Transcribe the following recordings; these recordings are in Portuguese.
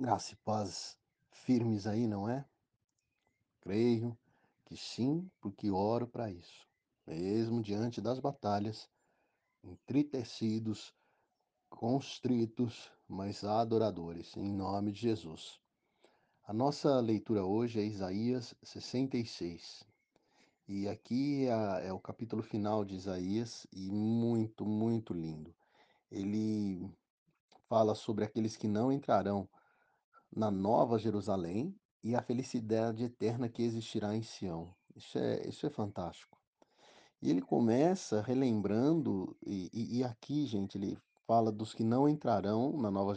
Graça e paz firmes aí, não é? Creio que sim, porque oro para isso. Mesmo diante das batalhas, entritecidos, constritos, mas adoradores, em nome de Jesus. A nossa leitura hoje é Isaías 66. E aqui é, é o capítulo final de Isaías e muito, muito lindo. Ele fala sobre aqueles que não entrarão na Nova Jerusalém e a felicidade eterna que existirá em Sião. Isso é, isso é fantástico. E ele começa relembrando, e, e, e aqui, gente, ele fala dos que não entrarão na Nova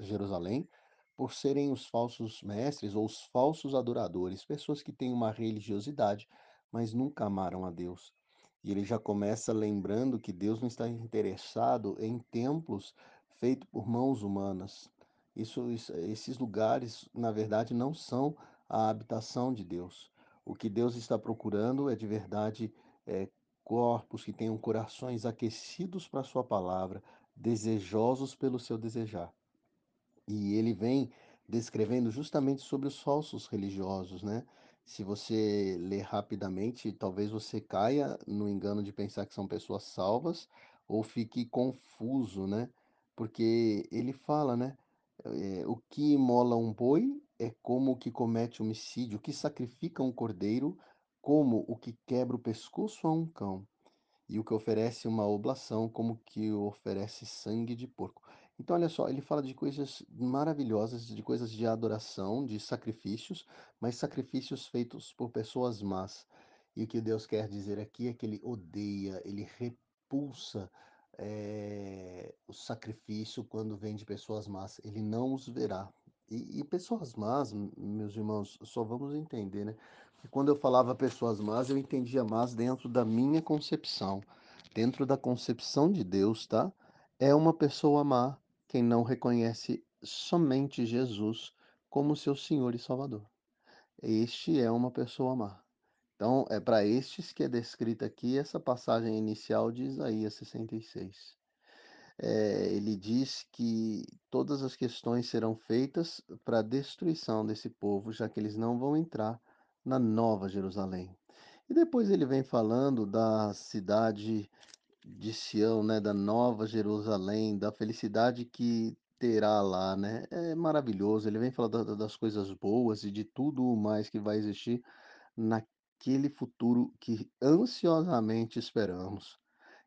Jerusalém por serem os falsos mestres ou os falsos adoradores, pessoas que têm uma religiosidade, mas nunca amaram a Deus. E ele já começa lembrando que Deus não está interessado em templos feitos por mãos humanas. Isso, esses lugares, na verdade, não são a habitação de Deus. O que Deus está procurando é de verdade é, corpos que tenham corações aquecidos para a Sua palavra, desejosos pelo seu desejar. E ele vem descrevendo justamente sobre os falsos religiosos, né? Se você ler rapidamente, talvez você caia no engano de pensar que são pessoas salvas ou fique confuso, né? Porque ele fala, né? É, o que imola um boi é como o que comete homicídio, o que sacrifica um cordeiro, como o que quebra o pescoço a um cão e o que oferece uma oblação, como que oferece sangue de porco. Então, olha só, ele fala de coisas maravilhosas, de coisas de adoração, de sacrifícios, mas sacrifícios feitos por pessoas más. E o que Deus quer dizer aqui é que ele odeia, ele repulsa é, o sacrifício quando vem de pessoas más. Ele não os verá. E, e pessoas más, meus irmãos, só vamos entender, né? quando eu falava pessoas más, eu entendia más dentro da minha concepção. Dentro da concepção de Deus, tá? É uma pessoa má quem não reconhece somente Jesus como seu Senhor e Salvador. Este é uma pessoa má. Então, é para estes que é descrita aqui essa passagem inicial de Isaías 66. É, ele diz que todas as questões serão feitas para a destruição desse povo, já que eles não vão entrar na Nova Jerusalém. E depois ele vem falando da cidade de Sião, né, da Nova Jerusalém, da felicidade que terá lá, né? É maravilhoso. Ele vem falando das coisas boas e de tudo o mais que vai existir naquele futuro que ansiosamente esperamos.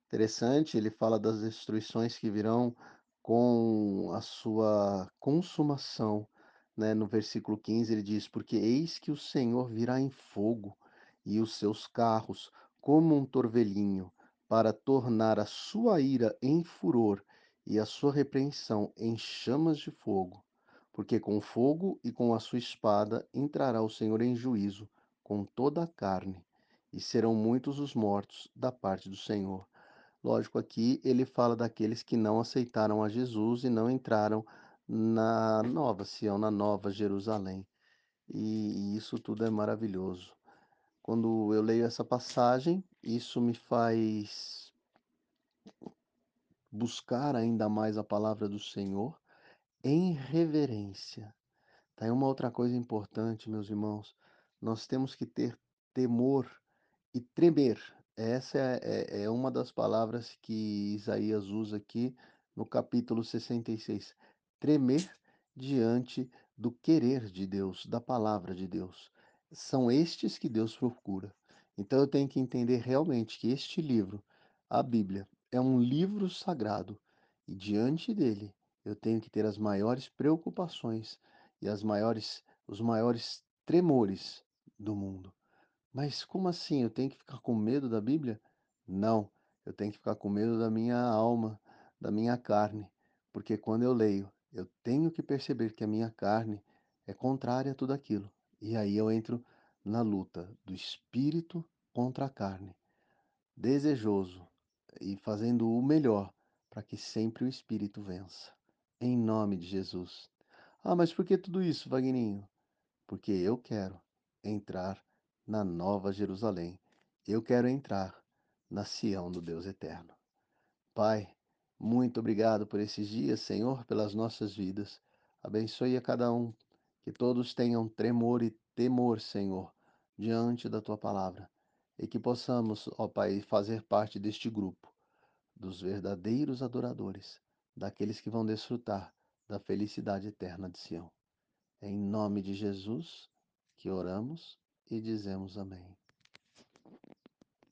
Interessante, ele fala das destruições que virão com a sua consumação, né? No versículo 15 ele diz: Porque eis que o Senhor virá em fogo, e os seus carros como um torvelinho, para tornar a sua ira em furor e a sua repreensão em chamas de fogo. Porque com fogo e com a sua espada entrará o Senhor em juízo com toda a carne, e serão muitos os mortos da parte do Senhor. Lógico, aqui ele fala daqueles que não aceitaram a Jesus e não entraram na nova Sião, na nova Jerusalém. E isso tudo é maravilhoso. Quando eu leio essa passagem, isso me faz buscar ainda mais a palavra do Senhor em reverência. Tá aí uma outra coisa importante, meus irmãos. Nós temos que ter temor e tremer. Essa é, é, é uma das palavras que Isaías usa aqui no capítulo 66. Tremer diante do querer de Deus, da palavra de Deus. São estes que Deus procura. Então eu tenho que entender realmente que este livro, a Bíblia, é um livro sagrado e diante dele eu tenho que ter as maiores preocupações e as maiores, os maiores tremores do mundo. Mas como assim? Eu tenho que ficar com medo da Bíblia? Não, eu tenho que ficar com medo da minha alma, da minha carne, porque quando eu leio, eu tenho que perceber que a minha carne é contrária a tudo aquilo. E aí eu entro na luta do espírito contra a carne, desejoso e fazendo o melhor para que sempre o espírito vença. Em nome de Jesus. Ah, mas por que tudo isso, Vagninho? Porque eu quero entrar na Nova Jerusalém. Eu quero entrar na Sião do Deus Eterno. Pai, muito obrigado por esses dias, Senhor, pelas nossas vidas. Abençoe a cada um, que todos tenham tremor e temor, Senhor, diante da tua palavra, e que possamos, ó Pai, fazer parte deste grupo, dos verdadeiros adoradores, daqueles que vão desfrutar da felicidade eterna de Sião. Em nome de Jesus que oramos e dizemos amém.